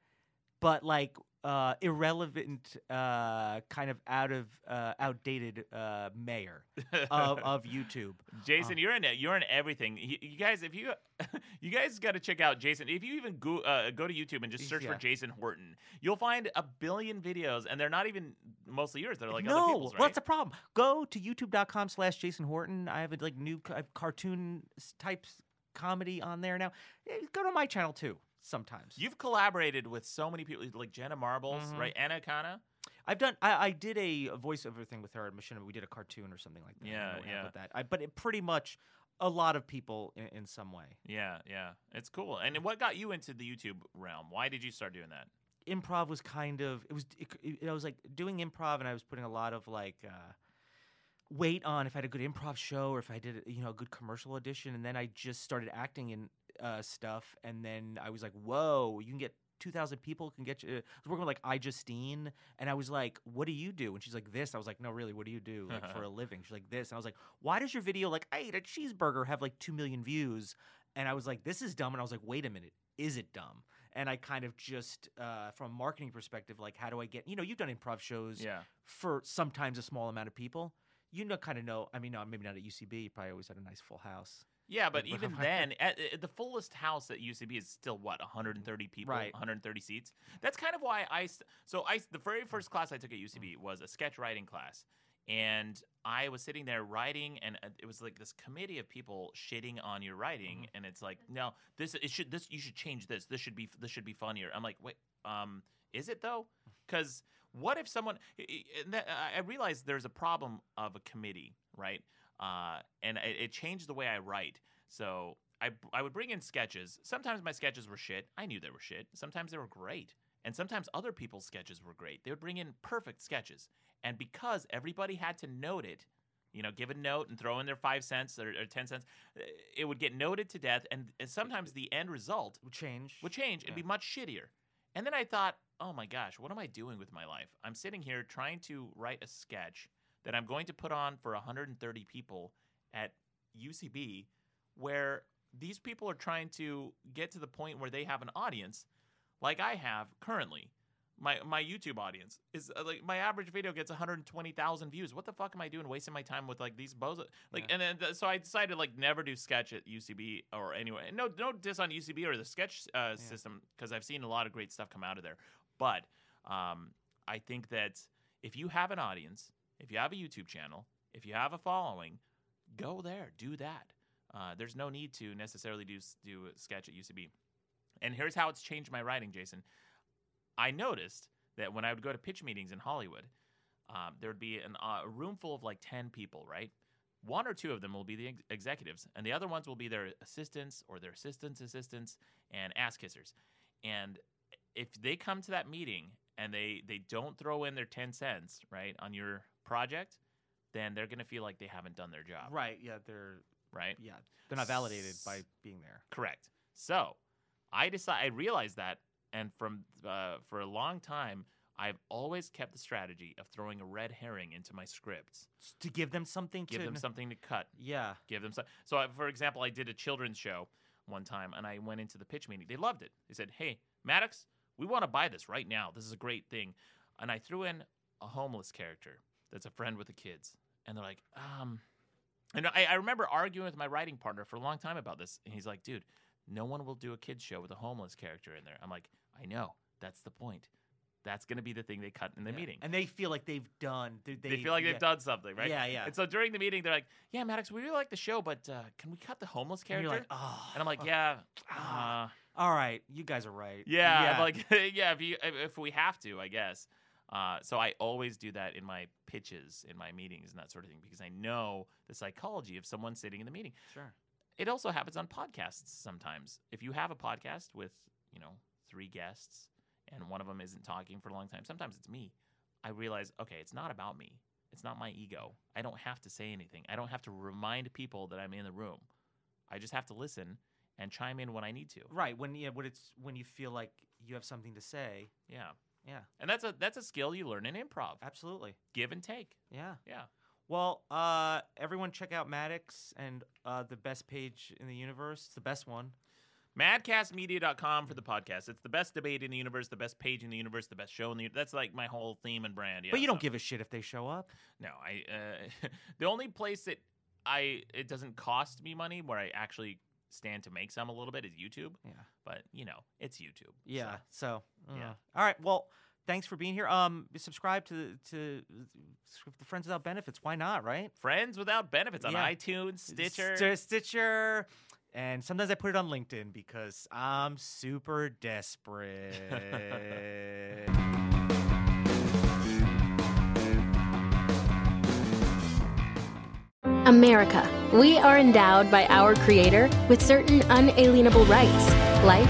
but like uh, irrelevant, uh, kind of out of uh, outdated uh, mayor of, of YouTube. Jason, you're in it. You're in everything. You, you guys, if you you guys got to check out Jason. If you even go uh, go to YouTube and just search for Jason Horton, you'll find a billion videos, and they're not even mostly yours. They're like other no, people's, right? well, that's the problem. Go to youtube.com slash Jason Horton. I have a like new c- I have cartoon types comedy on there now. Eh, Go to my channel too. Sometimes You've collaborated with so many people, like Jenna Marbles, Mhm. right? Anna Akana. I've done. I, I did a voiceover thing with her at Machinima. We did a cartoon or something like that. Yeah, yeah. With that, I, but it pretty much a lot of people in, in some way. Yeah, yeah, it's cool. And what got you into the YouTube realm? Why did you start doing that? improv was kind of it was it, it, I was like doing improv and I was putting a lot of like uh, weight on if I had a good improv show or if I did you know a good commercial audition and then I just started acting in uh, stuff and then I was like whoa you can get 2000 people can get you I was working with like iJustine and I was like what do you do and she's like this I was like no really what do you do like for a living she's like this and I was like why does your video like I ate a cheeseburger have like 2 million views and I was like this is dumb and I was like wait a minute is it dumb and I kind of just, uh, from a marketing perspective, like how do I get? You know, you've done improv shows Yeah, for sometimes a small amount of people. You know, kind of know. I mean, no, maybe not at UCB. You probably always had a nice full house. Yeah, but even then, at, at the fullest house at UCB is still what 130 people, Right. 130 seats. That's kind of why I. So I the very first class I took at UCB was a sketch writing class, and I was sitting there writing, and uh, it was like this committee of people shitting on your writing, and it's like, no, this it should this you should change this. This should be this should be funnier. I'm like, wait, um, is it though? Because what if someone? i- i- and that, I I realized there's a problem of a committee, right? Uh, and it, it changed the way I write. So I I would bring in sketches. Sometimes my sketches were shit. I knew they were shit. Sometimes they were great. And sometimes other people's sketches were great. They would bring in perfect sketches. And because everybody had to note it, you know, give a note and throw in their five cents or, or 10 cents, uh, it would get noted to death. And, and sometimes the end result Would change. would change. It'd Yeah. be much shittier. And then I thought, oh my gosh, what am I doing with my life? I'm sitting here trying to write a sketch that I'm going to put on for 130 people at UCB, where these people are trying to get to the point where they have an audience, like I have currently. My my YouTube audience is uh, like my average video gets 120,000 views. What the fuck am I doing, wasting my time with like these bozo? Like, Yeah. and then th- so I decided like never do sketch at UCB or anyway. No no diss on UCB or the sketch uh, system because I've seen a lot of great stuff come out of there. But um, I think that if you have an audience, if you have a YouTube channel, if you have a following, go there, do that. Uh, there's no need to necessarily do do a sketch at UCB. And here's how it's changed my writing, Jason. I noticed that when I would go to pitch meetings in Hollywood, um, there would be an, uh, a room full of like 10 people, right? One or two of them will be the ex- executives, and the other ones will be their assistants or their assistants' assistants and ass kissers. And if they come to that meeting and they, they don't throw in their 10 cents, right, on your project, then they're going to feel like they haven't done their job, Right. Yeah. They're right? yeah. They're not validated by being there. Correct. So I decided I realized that, and from uh, for a long time, I've always kept the strategy of throwing a red herring into my scripts, To give them something give to them something to cut, Yeah. give them some. So, I, for example, I did a children's show one time, and I went into the pitch meeting. They loved it. They said, "Hey, Maddox, we want to buy this right now. This is a great thing." And I threw in a homeless character that's a friend with the kids, and they're like, "Um." And I, I remember arguing with my writing partner for a long time about this, and he's like, "Dude, no one will do a kids show with a homeless character in there." I'm like, "I know. That's the point. That's going to be the thing they cut in the Yeah. meeting." And they feel like they've done. They, they, feel like yeah. they've done something, right? Yeah. Yeah. And so during the meeting, they're like, "Yeah, Maddox, we really like the show, but uh, can we cut the homeless And character?" you're like, oh. And I'm like, yeah, Ah. uh, All right. You guys are right. yeah, I'm like, yeah. If you if we have to, I guess. Uh, so I always do that in my pitches, in my meetings, and that sort of thing, because I know the psychology of someone sitting in the meeting. Sure. It also happens on podcasts sometimes. If you have a podcast with you know three guests and one of them isn't talking for a long time, sometimes it's me. I realize, okay, it's not about me. It's not my ego. I don't have to say anything. I don't have to remind people that I'm in the room. I just have to listen and chime in when I need to. Right when yeah, when it's when you feel like you have something to say. Yeah. Yeah, And that's a that's a skill you learn in improv. absolutely. Give and take. Yeah. Yeah. Well, uh, everyone check out Maddox and uh, the best page in the universe. It's the best one. Madcastmedia.com for the podcast. It's the best debate in the universe, the best page in the universe, the best show in the That's like my whole theme and brand. Yeah, but you don't so- give a shit if they show up. No, I uh, the only place that I it doesn't cost me money where I actually stand to make some a little bit is YouTube. Yeah. But you know, it's YouTube. so- Yeah. So, uh, Yeah. All right. Well, thanks for being here. Um, subscribe to to the Friends Without Benefits. Why not? Right? Friends without benefits on Yeah. iTunes, Stitcher. St- Stitcher. And sometimes I put it on LinkedIn because I'm super desperate. America. We are endowed by our Creator with certain unalienable rights life,